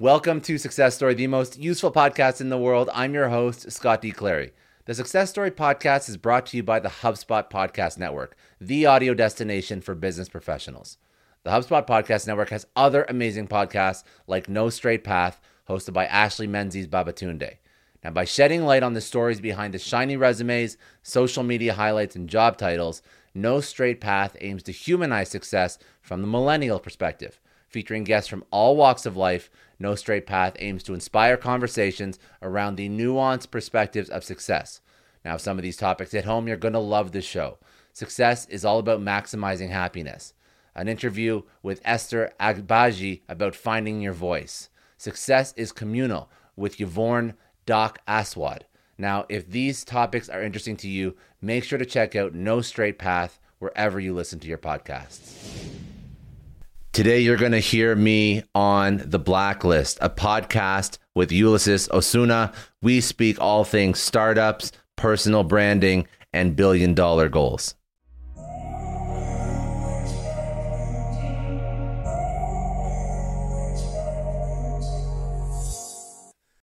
Welcome to Success Story, the most useful podcast in the world. I'm your host, Scott D. Clary. The Success Story podcast is brought to you by the HubSpot Podcast Network, the audio destination for business professionals. The HubSpot Podcast Network has other amazing podcasts like No Straight Path, hosted by Ashley Menzies Babatunde. Now, by shedding light on the stories behind the shiny resumes, social media highlights, and job titles, No Straight Path aims to humanize success from the millennial perspective. Featuring guests from all walks of life, No Straight Path aims to inspire conversations around the nuanced perspectives of success. Now, if some of these topics hit home, you're going to love this show. Success is all about maximizing happiness. An interview with Esther Agbaji about finding your voice. Success is communal with Yvonne Doc Aswad. Now, if these topics are interesting to you, make sure to check out No Straight Path wherever you listen to your podcasts. Today, you're going to hear me on The Blacklist, a podcast with Ulyses Osuna. We speak all things startups, personal branding, and billion dollar goals.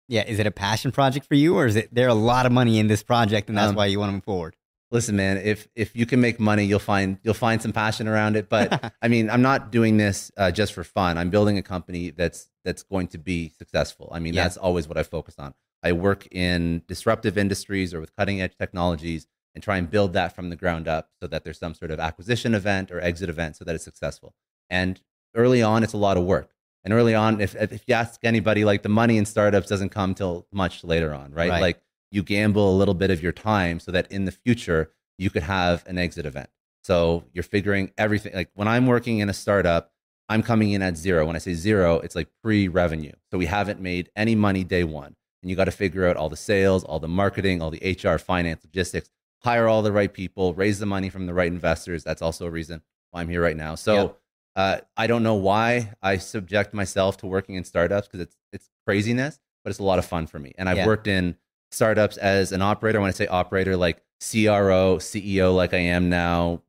Yeah, is it a passion project for you, or is it there a lot of money in this project, and that's um, why you want to move forward? Listen man if if you can make money you'll find you'll find some passion around it. But i mean i'm not doing this uh, just for fun. I'm building a company that's that's going to be successful. I mean yeah. that's always what i focus on. I work in disruptive industries or with cutting edge technologies and try and build that from the ground up so that there's some sort of acquisition event or exit event so that it's successful. And early on it's a lot of work. And early on if, if you ask anybody like the money in startups doesn't come till much later on right, right. like you gamble a little bit of your time so that in the future you could have an exit event. So you're figuring everything. Like when I'm working in a startup, I'm coming in at zero. When I say zero, it's like pre revenue. So we haven't made any money day one. And you got to figure out all the sales, all the marketing, all the HR, finance, logistics, hire all the right people, raise the money from the right investors. That's also a reason why I'm here right now. So yep. uh, I don't know why I subject myself to working in startups because it's, it's craziness, but it's a lot of fun for me. And I've yeah. worked in startups as an operator. When I say operator, like CRO, CEO, like I am now,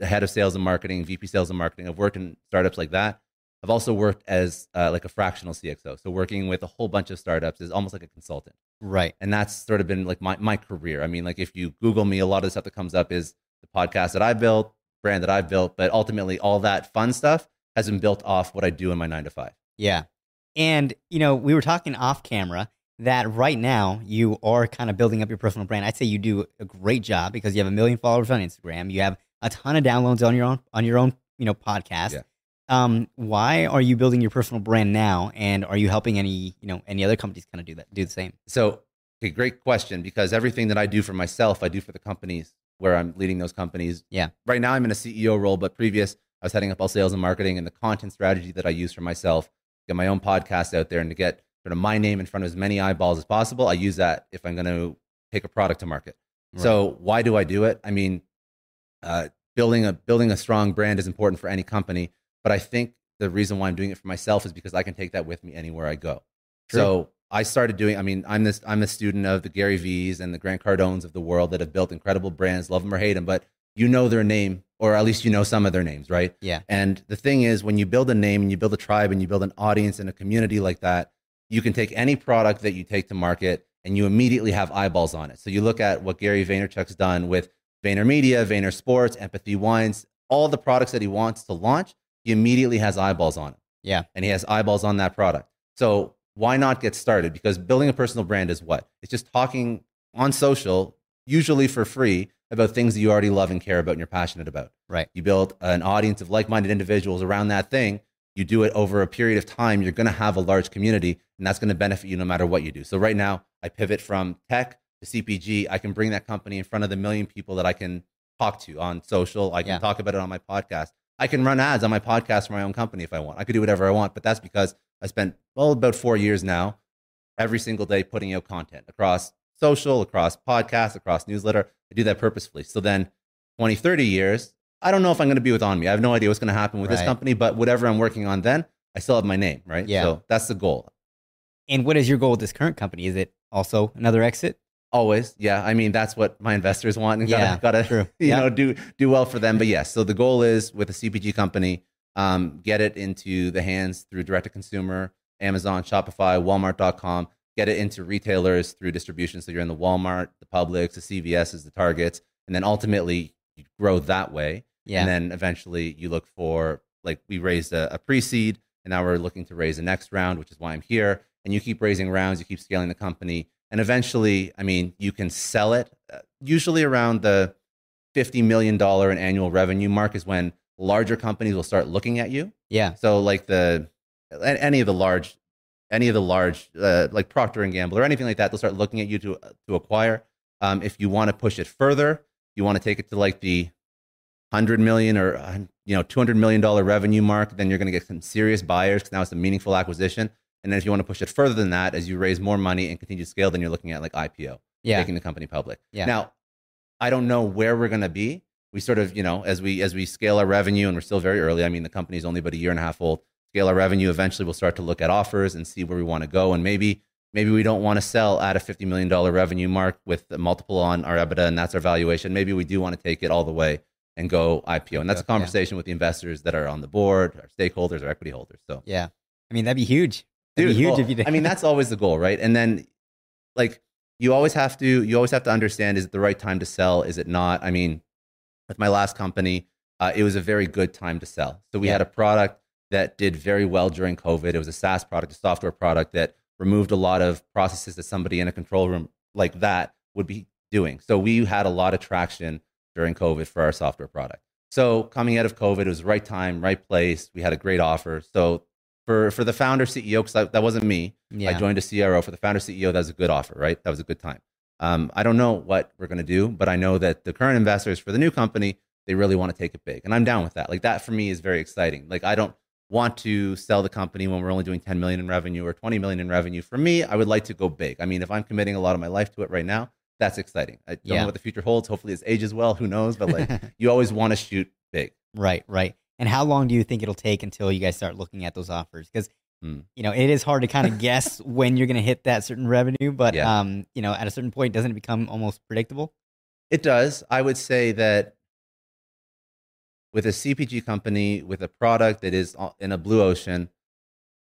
the head of sales and marketing, VP sales and marketing. I've worked in startups like that. I've also worked as uh, like a fractional CXO. So working with a whole bunch of startups is almost like a consultant. Right. And that's sort of been like my, my career. I mean, like if you Google me, a lot of the stuff that comes up is the podcast that I built, brand that I built, but ultimately all that fun stuff has been built off what I do in my nine to five. Yeah. And, you know, we were talking off camera that right now you are kind of building up your personal brand. I'd say you do a great job because you have a million followers on Instagram. You have a ton of downloads on your own on your own, you know, podcast. Yeah. Um, why are you building your personal brand now? And are you helping any, you know, any other companies kind of do that, do the same? So, okay, great question. Because everything that I do for myself, I do for the companies where I'm leading those companies. Yeah. Right now, I'm in a CEO role, but previous, I was heading up all sales and marketing and the content strategy that I use for myself, get my own podcast out there, and to get sort of my name in front of as many eyeballs as possible. I use that if I'm going to take a product to market. Right. So why do I do it? I mean, uh, building a building a strong brand is important for any company, but I think the reason why I'm doing it for myself is because I can take that with me anywhere I go. True. So I started doing. I mean, I'm this. I'm a student of the Gary V's and the Grant Cardones of the world that have built incredible brands. Love them or hate them, but you know their name, or at least you know some of their names, right? Yeah. And the thing is, when you build a name and you build a tribe and you build an audience and a community like that, you can take any product that you take to market and you immediately have eyeballs on it. So you look at what Gary Vaynerchuk's done with VaynerMedia, Vayner Sports, Empathy Wines, all the products that he wants to launch, he immediately has eyeballs on it. Yeah. And he has eyeballs on that product. So why not get started? Because building a personal brand is what? It's just talking on social, usually for free, about things that you already love and care about and you're passionate about. Right. You build an audience of like minded individuals around that thing. You do it over a period of time, you're going to have a large community, and that's going to benefit you no matter what you do. So, right now, I pivot from tech to CPG. I can bring that company in front of the million people that I can talk to on social. I can Yeah. talk about it on my podcast. I can run ads on my podcast for my own company if I want. I could do whatever I want, but that's because I spent, well, about four years now, every single day putting out content across social, across podcasts, across newsletter. I do that purposefully. So then 20, 30 years, I don't know if I'm going to be with On Me. I have no idea what's going to happen with this company, but whatever I'm working on then, I still have my name, right? Yeah. So that's the goal. And what is your goal with this current company? Is it also another exit? Always. Yeah. I mean, that's what my investors want and Yeah, gotta, gotta you Yeah. know, do, do well for them. But yes, so the goal is with a CPG company, um, get it into the hands through direct to consumer, Amazon, Shopify, Walmart.com, get it into retailers through distribution. So you're in the Walmart, the Publix, the CVS's, the Targets, and then ultimately you grow that way. Yeah. And then eventually you look for, like, we raised a, a pre seed and now we're looking to raise the next round, which is why I'm here. And you keep raising rounds, you keep scaling the company. And eventually, I mean, you can sell it. Uh, usually around the $50 million in annual revenue mark is when larger companies will start looking at you. yeah. So like the, any of the large, any of the large, uh, like Procter and Gamble or anything like that, they'll start looking at you to, to acquire. Um, if you want to push it further, you want to take it to like the 100 million or uh, you know 200 million dollar revenue mark then you're going to get some serious buyers because now it's a meaningful acquisition and then if you want to push it further than that as you raise more money and continue to scale then you're looking at like ipo Yeah. taking the company public Yeah. now i don't know where we're going to be we sort of you know as we as we scale our revenue and we're still very early i mean the company's only about a year and a half old scale our revenue eventually we'll start to look at offers and see where we want to go and maybe maybe we don't want to sell at a $50 million revenue mark with a multiple on our ebitda and that's our valuation maybe we do want to take it all the way and go ipo and that's a Yeah. conversation with the investors that are on the board our stakeholders our equity holders so Yeah. I mean, that'd be huge. Dude, huge well, if you did. I mean, that's always the goal, right? And then, like, you always have to you always have to understand: is it the right time to sell? Is it not? I mean, with my last company, uh, it was a very good time to sell. So we Yeah. had a product that did very well during COVID. It was a SaaS product, a software product that removed a lot of processes that somebody in a control room like that would be doing. So we had a lot of traction during COVID for our software product. So coming out of COVID, it was the right time, right place. We had a great offer. So for for the founder CEO, because that wasn't me, yeah. I joined a CRO for the founder CEO. That was a good offer, right? That was a good time. Um, I don't know what we're going to do, but I know that the current investors for the new company, they really want to take it big. And I'm down with that. Like that for me is very exciting. Like I don't want to sell the company when we're only doing 10 million in revenue or 20 million in revenue. For me, I would like to go big. I mean, if I'm committing a lot of my life to it right now, that's exciting. I don't Yeah. know what the future holds. Hopefully it's age as well. Who knows? But like you always want to shoot big. right, right. And how long do you think it'll take until you guys start looking at those offers? Because Hmm. you know it is hard to kind of guess when you're going to hit that certain revenue, but Yeah. um, you know, at a certain point, doesn't it become almost predictable? It does. I would say that with a CPG company, with a product that is in a blue ocean,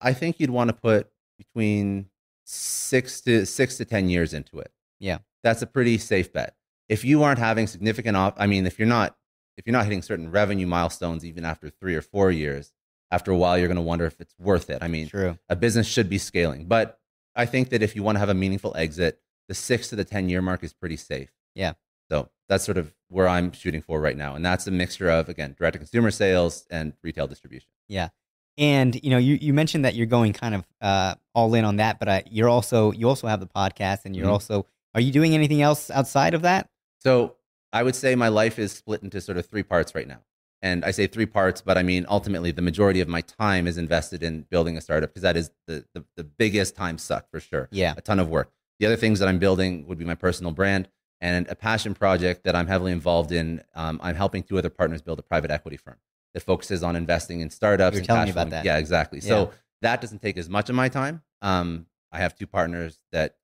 I think you'd want to put between six to six to 10 years into it. Yeah. That's a pretty safe bet. If you aren't having significant off, I mean, if you're not, if you're not hitting certain revenue milestones, even after three or four years, after a while, you're going to wonder if it's worth it. I mean, True. a business should be scaling. But I think that if you want to have a meaningful exit, the six to the 10 year mark is pretty safe. Yeah. So that's sort of where I'm shooting for right now. And that's a mixture of, again, direct to consumer sales and retail distribution. Yeah. And you know, you, you mentioned that you're going kind of uh, all in on that, but uh, you're also you also have the podcast, and you're Mhm. also are you doing anything else outside of that? So I would say my life is split into sort of three parts right now. And I say three parts, but I mean, ultimately, the majority of my time is invested in building a startup because that is the, the, the biggest time suck for sure. Yeah, a ton of work. The other things that I'm building would be my personal brand and a passion project that I'm heavily involved in. Um, I'm helping two other partners build a private equity firm that focuses on investing in startups. You were and telling me about flowing- that. Yeah, exactly. So that doesn't take as much of my time. Um, I have two partners that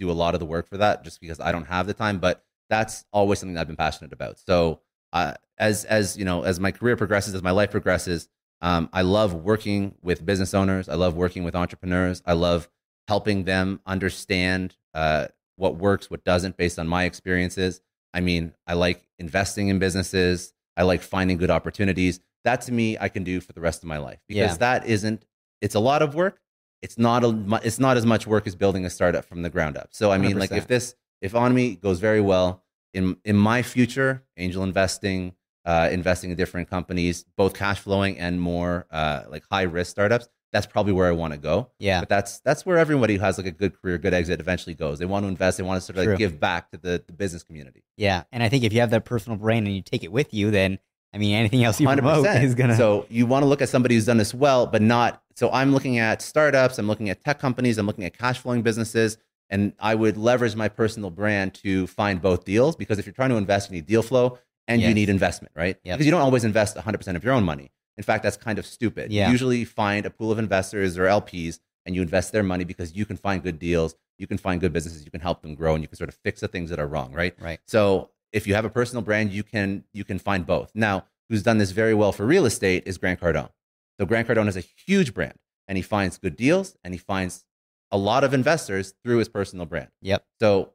do a lot of the work for that just because I don't have the time, but that's always something that I've been passionate about. So uh, as as you know, as my career progresses, as my life progresses, um, I love working with business owners. I love working with entrepreneurs. I love helping them understand uh, what works, what doesn't, based on my experiences. I mean, I like investing in businesses. I like finding good opportunities. That to me, I can do for the rest of my life because Yeah. that isn't. It's a lot of work. It's not a. It's not as much work as building a startup from the ground up. So I mean, like 100%. if this, if Onme goes very well in in my future, angel investing, uh, investing in different companies, both cash flowing and more uh, like high risk startups. That's probably where I want to go. Yeah. But that's that's where everybody who has like a good career, good exit eventually goes. They want to invest. They want to sort of True. like give back to the, the business community. Yeah. And I think if you have that personal brand and you take it with you, then I mean anything else you Hundred promote percent. is gonna So you want to look at somebody who's done this well, but not. So I'm looking at startups. I'm looking at tech companies. I'm looking at cash flowing businesses, and I would leverage my personal brand to find both deals. Because if you're trying to invest, you need deal flow and you need investment, right? Yep. Because you don't always invest 100 percent of your own money. In fact, that's kind of stupid. Yeah. You usually find a pool of investors or LPs, and you invest their money because you can find good deals. You can find good businesses. You can help them grow, and you can sort of fix the things that are wrong, right? Right. So if you have a personal brand, you can you can find both. Now, who's done this very well for real estate is Grant Cardone. So Grant Cardone has a huge brand, and he finds good deals, and he finds a lot of investors through his personal brand. Yep. So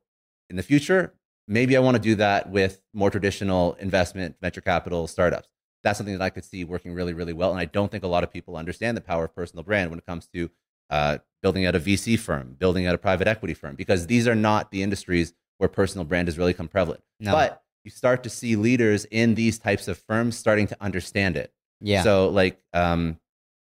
in the future, maybe I want to do that with more traditional investment, venture capital startups. That's something that I could see working really, really well. And I don't think a lot of people understand the power of personal brand when it comes to uh, building out a VC firm, building out a private equity firm, because these are not the industries where personal brand has really come prevalent. No. But you start to see leaders in these types of firms starting to understand it. yeah. So, like, um,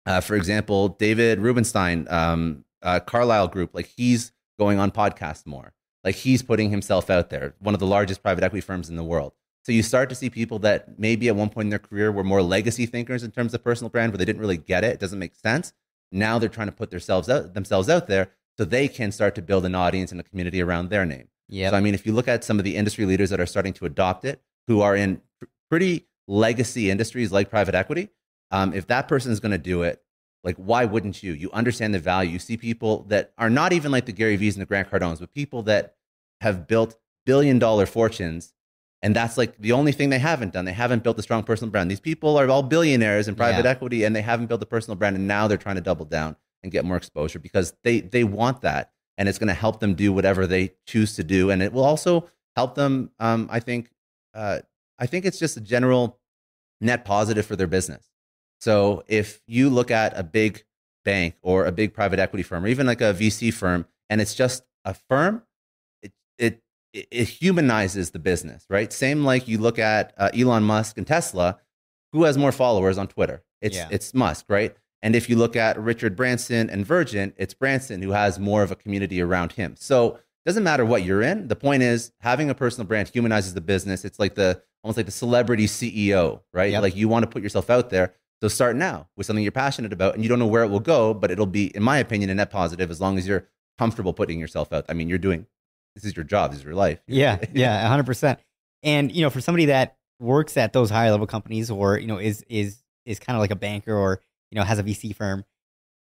uh, for example, David Rubenstein, um, uh, Carlyle Group, like he's going on podcasts more. Like he's putting himself out there. One of the largest private equity firms in the world. So you start to see people that maybe at one point in their career were more legacy thinkers in terms of personal brand, where they didn't really get it. It doesn't make sense. Now they're trying to put themselves out themselves out there so they can start to build an audience and a community around their name. yeah. So, I mean, if you look at some of the industry leaders that are starting to adopt it, who are in pr- pretty legacy industries like private equity, um, if that person is going to do it, like, why wouldn't you? You understand the value. You see people that are not even like the Gary V's and the Grant Cardones, but people that have built billion dollar fortunes. And that's like the only thing they haven't done. They haven't built a strong personal brand. These people are all billionaires in private Yeah. equity and they haven't built a personal brand. And now they're trying to double down and get more exposure because they, they want that and it's going to help them do whatever they choose to do, and it will also help them. Um, I think, uh, I think it's just a general net positive for their business. So if you look at a big bank or a big private equity firm, or even like a VC firm, and it's just a firm, it it it humanizes the business, right? Same like you look at uh, Elon Musk and Tesla, who has more followers on Twitter? It's Yeah. it's Musk, right? And if you look at Richard Branson and Virgin, it's Branson who has more of a community around him. So it doesn't matter what you're in. The point is having a personal brand humanizes the business. It's like the almost like the celebrity CEO, right? Yep. Like you want to put yourself out there. So start now with something you're passionate about, and you don't know where it will go, but it'll be, in my opinion, a net positive as long as you're comfortable putting yourself out. I mean, you're doing this is your job, this is your life. Yeah, yeah, hundred percent. And you know, for somebody that works at those higher level companies, or you know, is is is kind of like a banker, or you know, has a VC firm,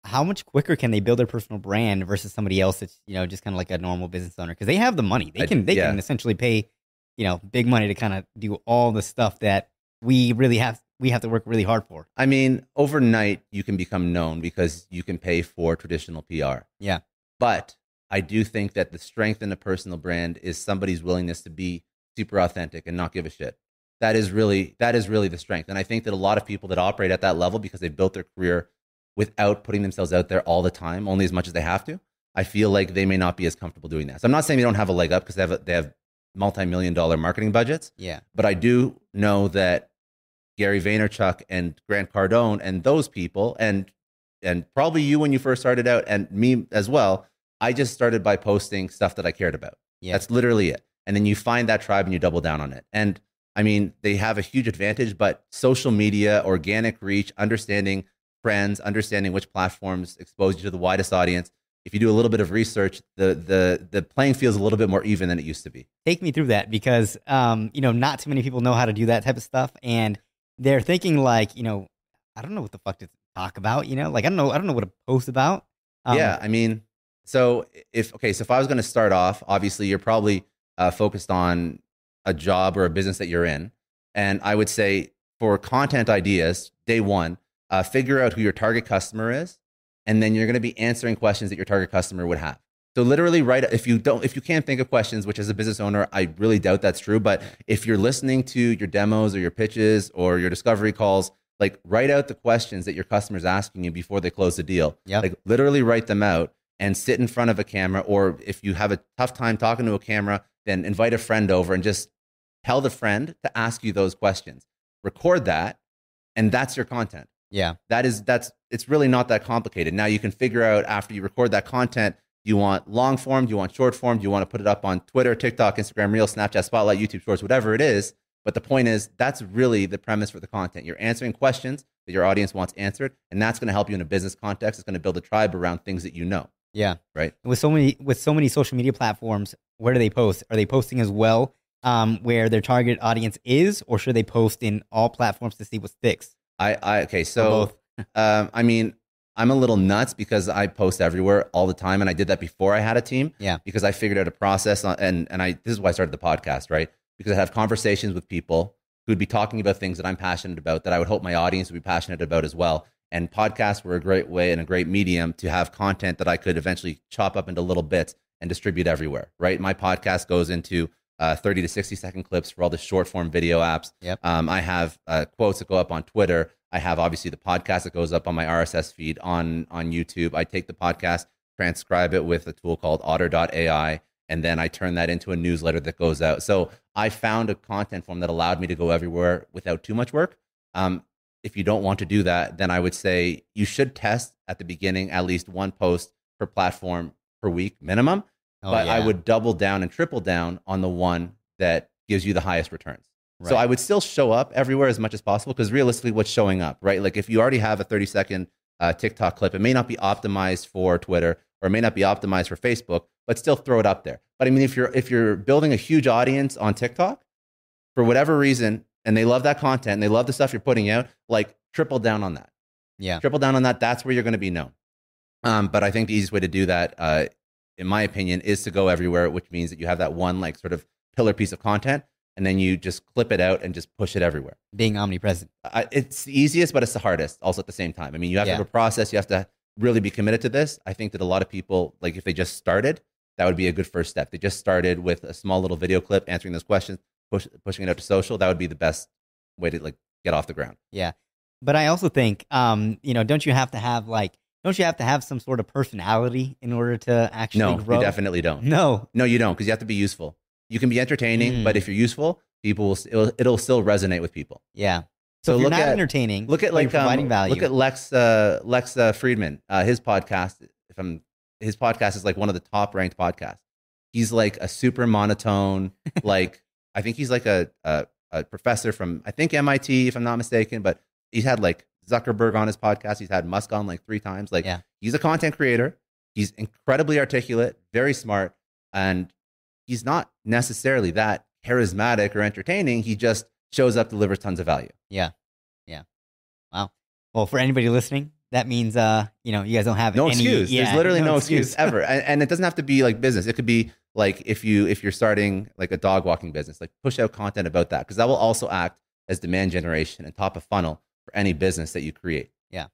how much quicker can they build their personal brand versus somebody else that's you know just kind of like a normal business owner? Because they have the money, they I- can they yeah. can essentially pay, you know, big money to kind of do all the stuff that we really have we have to work really hard for. I mean, overnight you can become known because you can pay for traditional PR. Yeah. But I do think that the strength in a personal brand is somebody's willingness to be super authentic and not give a shit. That is really that is really the strength. And I think that a lot of people that operate at that level because they've built their career without putting themselves out there all the time, only as much as they have to, I feel like they may not be as comfortable doing that. So I'm not saying they don't have a leg up because they have a, they have multi-million dollar marketing budgets, Yeah, but I do know that Gary Vaynerchuk and Grant Cardone and those people and and probably you when you first started out and me as well, I just started by posting stuff that I cared about. yeah, That's literally it. And then you find that tribe and you double down on it. And I mean, they have a huge advantage, but social media, organic reach, understanding trends, understanding which platforms expose you to the widest audience. If you do a little bit of research, the the the playing field is a little bit more even than it used to be. take me through that because um, you know, not too many people know how to do that type of stuff, and they're thinking like, you know, I don't know what the fuck to talk about, you know, like I don't know, I don't know what to post about. Um, yeah, I mean, so if okay, so if I was going to start off, obviously you're probably uh, focused on a job or a business that you're in, And I would say for content ideas, day one, uh, figure out who your target customer is, and then you're going to be answering questions that your target customer would have. So literally, write if you don't, if you can't think of questions, which as a business owner, I really doubt that's true. But if you're listening to your demos or your pitches or your discovery calls, like write out the questions that your customer's asking you before they close the deal. Yeah. Like literally write them out and sit in front of a camera. Or if you have a tough time talking to a camera, then invite a friend over and just tell the friend to ask you those questions. Record that, and that's your content. Yeah. That is that's it's really not that complicated. Now you can figure out after you record that content, do you want long form? Do you want short form? Do you want to put it up on Twitter, TikTok, Instagram Reels, Snapchat Spotlight, YouTube Shorts, whatever it is? But the point is, that's really the premise for the content. You're answering questions that your audience wants answered, and that's going to help you in a business context. It's going to build a tribe around things that you know. Yeah. Right. With so many with so many social media platforms, where do they post? Are they posting as well um, where their target audience is, or should they post in all platforms to see what sticks? I, I okay, so both? um, I mean, I'm a little nuts because I post everywhere all the time, and I did that before I had a team. Yeah. because I figured out a process, and and I this is why I started the podcast, right? Because I have conversations with people who'd be talking about things that I'm passionate about that I would hope my audience would be passionate about as well. And podcasts were a great way and a great medium to have content that I could eventually chop up into little bits and distribute everywhere, right? My podcast goes into uh, 30 to 60 second clips for all the short form video apps. Yep. Um, I have uh, quotes that go up on Twitter. I have obviously the podcast that goes up on my RSS feed on on YouTube. I take the podcast, transcribe it with a tool called Otter.ai, and then I turn that into a newsletter that goes out. So I found a content form that allowed me to go everywhere without too much work. Um, if you don't want to do that, then I would say you should test at the beginning at least one post per platform per week minimum. Oh, but I would double down and triple down on the one that gives you the highest returns. So I would still show up everywhere as much as possible because realistically, what's showing up, right? Like if you already have a 30 second uh, TikTok clip, it may not be optimized for Twitter or it may not be optimized for Facebook, but still throw it up there. But I mean, if you're if you're building a huge audience on TikTok for whatever reason, and they love that content and they love the stuff you're putting out, like triple down on that. Yeah. Triple down on that. That's where you're going to be known. Um, but I think the easiest way to do that, uh, in my opinion, is to go everywhere, which means that you have that one like sort of pillar piece of content, and then you just clip it out and just push it everywhere. Being omnipresent. I, it's the easiest, but it's the hardest also at the same time. I mean, you have Yeah. to have a process. You have to really be committed to this. I think that a lot of people, like if they just started, that would be a good first step. They just started with a small little video clip answering those questions, push, pushing it out to social. That would be the best way to like get off the ground. Yeah. But I also think, um, you know, don't you have to have like, don't you have to have some sort of personality in order to actually No, grow? you definitely don't. No. No, you don't, because you have to be useful. You can be entertaining, Mm. but if you're useful, people will it'll, it'll still resonate with people. Yeah. So So, look not at- entertaining, Look at like um, providing value. Look at Lex uh, Lex uh, Fridman. Uh, his podcast. If I'm his podcast is like one of the top ranked podcasts. He's like a super monotone. like I think he's like a, a a professor from I think MIT if I'm not mistaken. But he's had like Zuckerberg on his podcast. He's had Musk on like three times. Like Yeah. he's a content creator. He's incredibly articulate, very smart, and he's not necessarily that charismatic or entertaining. He just shows up, delivers tons of value. Yeah. Yeah. Wow. Well, for anybody listening, that means, uh, you know, you guys don't have no any, excuse. yeah, There's literally no, excuse, ever, and, and it doesn't have to be like business. It could be like if you if you're starting like a dog walking business, like push out content about that because that will also act as demand generation and top of funnel for any business that you create. Yeah.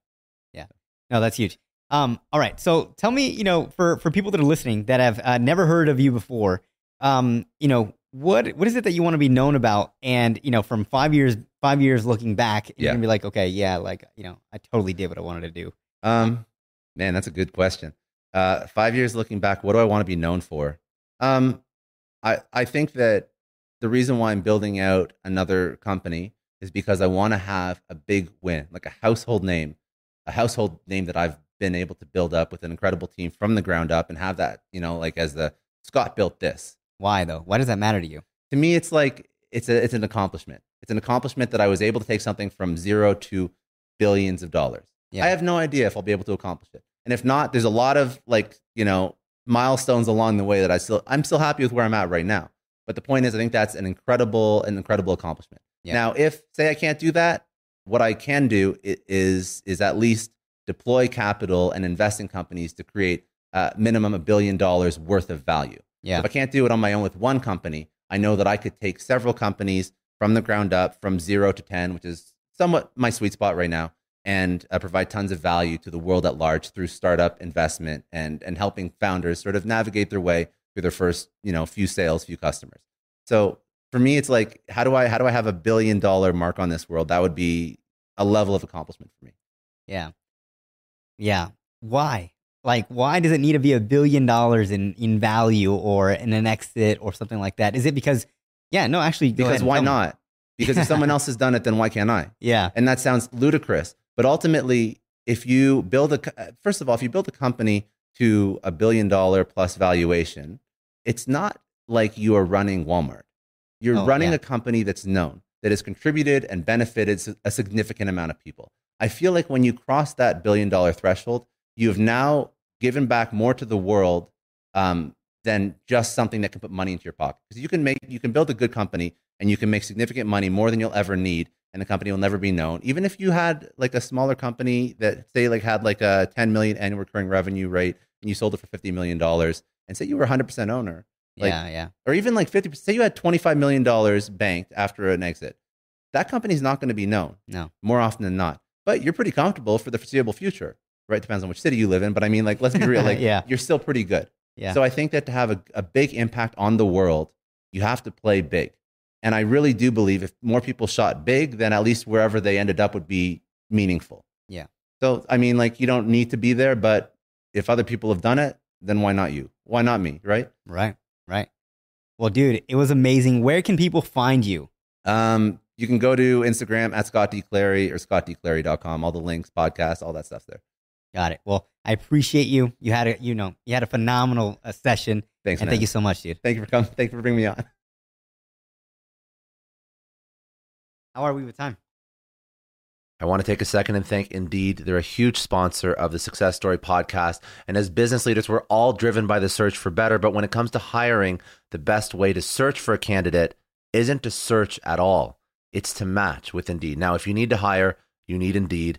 Yeah. No, that's huge. Um, all right. So tell me, you know, for for people that are listening that have uh, never heard of you before, um, you know, what what is it that you want to be known about? And you know, from five years five years looking back, you're gonna be like, okay, yeah, like you know, I totally did what I wanted to do. Um, man, that's a good question. Uh, five years looking back, what do I want to be known for? Um, I I think that the reason why I'm building out another company is because I want to have a big win, like a household name, a household name that I've been able to build up with an incredible team from the ground up, and have that, you know, like as the Scott built this. Why though? Why does that matter to you? To me, it's like it's a it's an accomplishment. It's an accomplishment that I was able to take something from zero to billions of dollars. Yeah. I have no idea if I'll be able to accomplish it. And if not, there's a lot of like, you know, milestones along the way that I still I'm still happy with where I'm at right now. But the point is I think that's an incredible an incredible accomplishment. Yeah. Now, if say I can't do that, what I can do is is at least deploy capital and invest in companies to create uh, minimum a billion dollars worth of value. Yeah. If I can't do it on my own with one company, I know that I could take several companies from the ground up, from zero to 10, which is somewhat my sweet spot right now, and uh, provide tons of value to the world at large through startup investment and, and helping founders sort of navigate their way through their first, you know, few sales, few customers. So for me, it's like, how do I, how do I have a billion dollar mark on this world? That would be a level of accomplishment for me. Yeah. Yeah. Why? Like, why does it need to be a billion dollars in, in value or in an exit or something like that? Is it because, yeah, no, actually, Because why me. not? Because if someone else has done it, then why can't I? Yeah. And that sounds ludicrous. But ultimately, if you build a, uh, first of all, if you build a company to a billion dollar plus valuation, it's not like you are running Walmart. You're Oh, running yeah. a company that's known, that has contributed and benefited a significant amount of people. I feel like when you cross that billion dollar threshold, you have now given back more to the world um, than just something that can put money into your pocket. Because you can make, you can build a good company and you can make significant money more than you'll ever need and the company will never be known even if you had like a smaller company that say like had like a 10 million annual recurring revenue rate and you sold it for 50 million dollars and say you were 100% owner Like- yeah. Yeah. or even like 50 say you had 25 million dollars banked after an exit that company's not going to be known No. more often than not but you're pretty comfortable for the foreseeable future right depends on which city you live in but i mean like let's be real like Yeah. you're still pretty good Yeah. so I think that to have a, a big impact on the world, you have to play big. And I really do believe if more people shot big, then at least wherever they ended up would be meaningful. Yeah. So, I mean, like, you don't need to be there, but if other people have done it, then why not you? Why not me? Right. right. Right. Well, dude, it was amazing. Where can people find you? Um, you can go to Instagram at Scott D. Clary or scottdclary.com. All the links, podcasts, all that stuff there. Got it. Well, I appreciate you. You had a, you know, you had a phenomenal uh, session, Thanks, and man. thank you so much, dude. Thank you for coming. Thank you for bringing me on. How are we with time? I want to take a second and thank Indeed. They're a huge sponsor of the Success Story podcast. And as business leaders, we're all driven by the search for better. But when it comes to hiring, the best way to search for a candidate isn't to search at all, it's to match with Indeed. Now, if you need to hire, you need Indeed.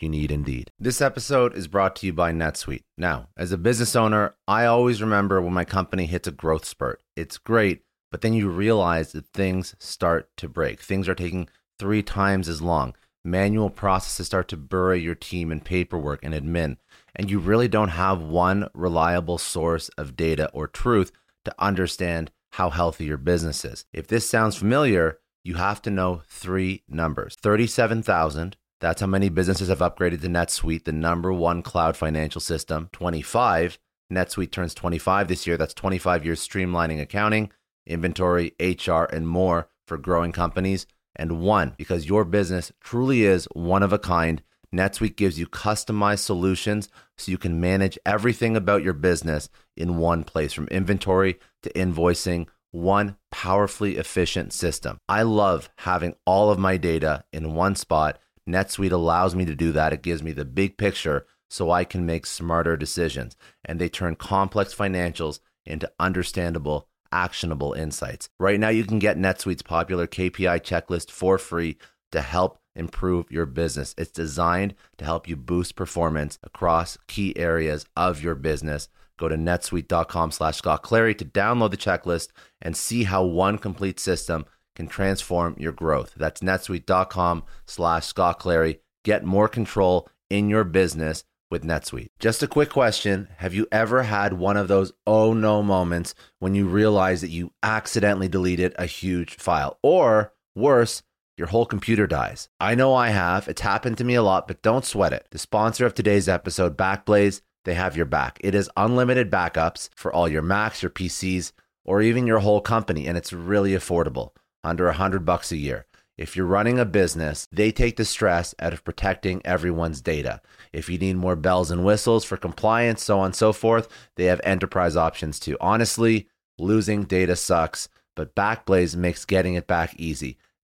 you need Indeed. This episode is brought to you by NetSuite. Now, as a business owner, I always remember when my company hits a growth spurt. It's great, but then you realize that things start to break. Things are taking three times as long. Manual processes start to bury your team in paperwork and admin, and you really don't have one reliable source of data or truth to understand how healthy your business is. If this sounds familiar, you have to know three numbers 37,000. That's how many businesses have upgraded to NetSuite, the number one cloud financial system. 25. NetSuite turns 25 this year. That's 25 years streamlining accounting, inventory, HR, and more for growing companies. And one, because your business truly is one of a kind, NetSuite gives you customized solutions so you can manage everything about your business in one place from inventory to invoicing, one powerfully efficient system. I love having all of my data in one spot. NetSuite allows me to do that. It gives me the big picture so I can make smarter decisions. And they turn complex financials into understandable, actionable insights. Right now, you can get NetSuite's popular KPI checklist for free to help improve your business. It's designed to help you boost performance across key areas of your business. Go to netsuite.com slash Scott Clary to download the checklist and see how one complete system can transform your growth. That's netsuite.com slash Scott Clary. Get more control in your business with NetSuite. Just a quick question. Have you ever had one of those oh no moments when you realize that you accidentally deleted a huge file? Or worse, your whole computer dies. I know I have. It's happened to me a lot, but don't sweat it. The sponsor of today's episode, Backblaze, they have your back. It is unlimited backups for all your Macs, your PCs, or even your whole company, and it's really affordable, under a hundred bucks a year. If you're running a business, they take the stress out of protecting everyone's data. If you need more bells and whistles for compliance, so on and so forth, they have enterprise options too. Honestly, losing data sucks, but Backblaze makes getting it back easy.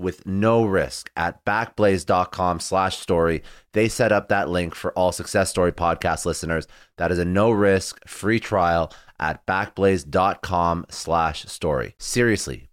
with no risk at backblaze.com slash story. They set up that link for all Success Story podcast listeners. That is a no risk free trial at backblaze.com slash story. Seriously,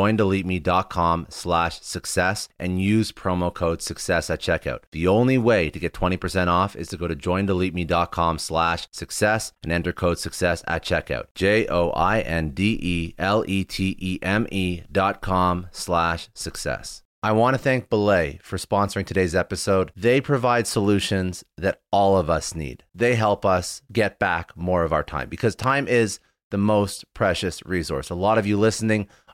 joindeleteme.com slash success and use promo code success at checkout. The only way to get 20% off is to go to joindeleteme.com slash success and enter code success at checkout. J-O-I-N-D-E-L-E-T-E-M-E dot com slash success. I want to thank Belay for sponsoring today's episode. They provide solutions that all of us need. They help us get back more of our time because time is the most precious resource. A lot of you listening